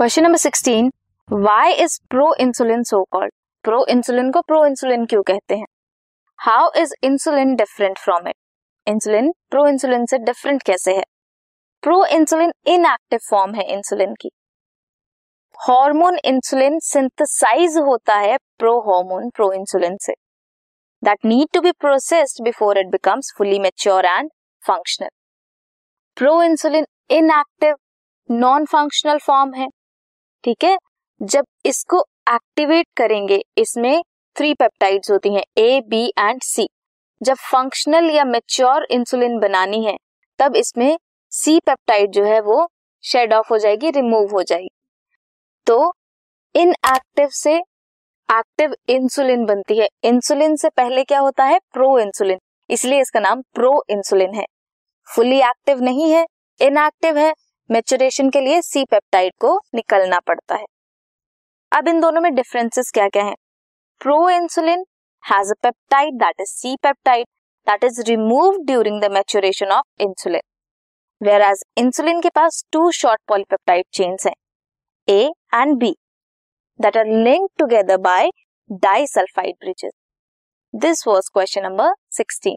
Question number sixteen why is pro insulin so called pro insulin को pro insulin क्यों कहते हैं? How is insulin different from it insulin pro insulin से different कैसे है? Pro insulin inactive form है insulin की. Hormone insulin synthesize होता है प्रो हार्मोन प्रो इंसुलिन से. That need to be processed before it becomes fully mature and functional pro insulin inactive non functional form है. ठीक है? जब इसको एक्टिवेट करेंगे, इसमें थ्री पेप्टाइड्स होती हैं ए बी एंड सी जब फंक्शनल या मेच्योर इंसुलिन बनानी है, तब इसमें सी पेप्टाइड जो है वो शेड ऑफ़ हो जाएगी रिमूव हो जाएगी। तो इनएक्टिव से एक्टिव इंसुलिन बनती है। इंसुलिन से पहले क्या होता है? प्रो इंसुलिन इसलिए इसका नाम प्रो इंसुलिन है। फुली एक्टिव नहीं है इनएक्टिव है मेचुरेशन के लिए सी पेप्टाइड को निकलना पड़ता है। अब इन दोनों में डिफरेंसेस क्या क्या है? Pro insulin has a peptide that is C peptide that is remove during the maturation of insulin whereas insulin के पास टू शॉर्ट पॉलीपेप्टाइड चेन्स हैं A and B that are link together by disulfide bridges this was question number sixteen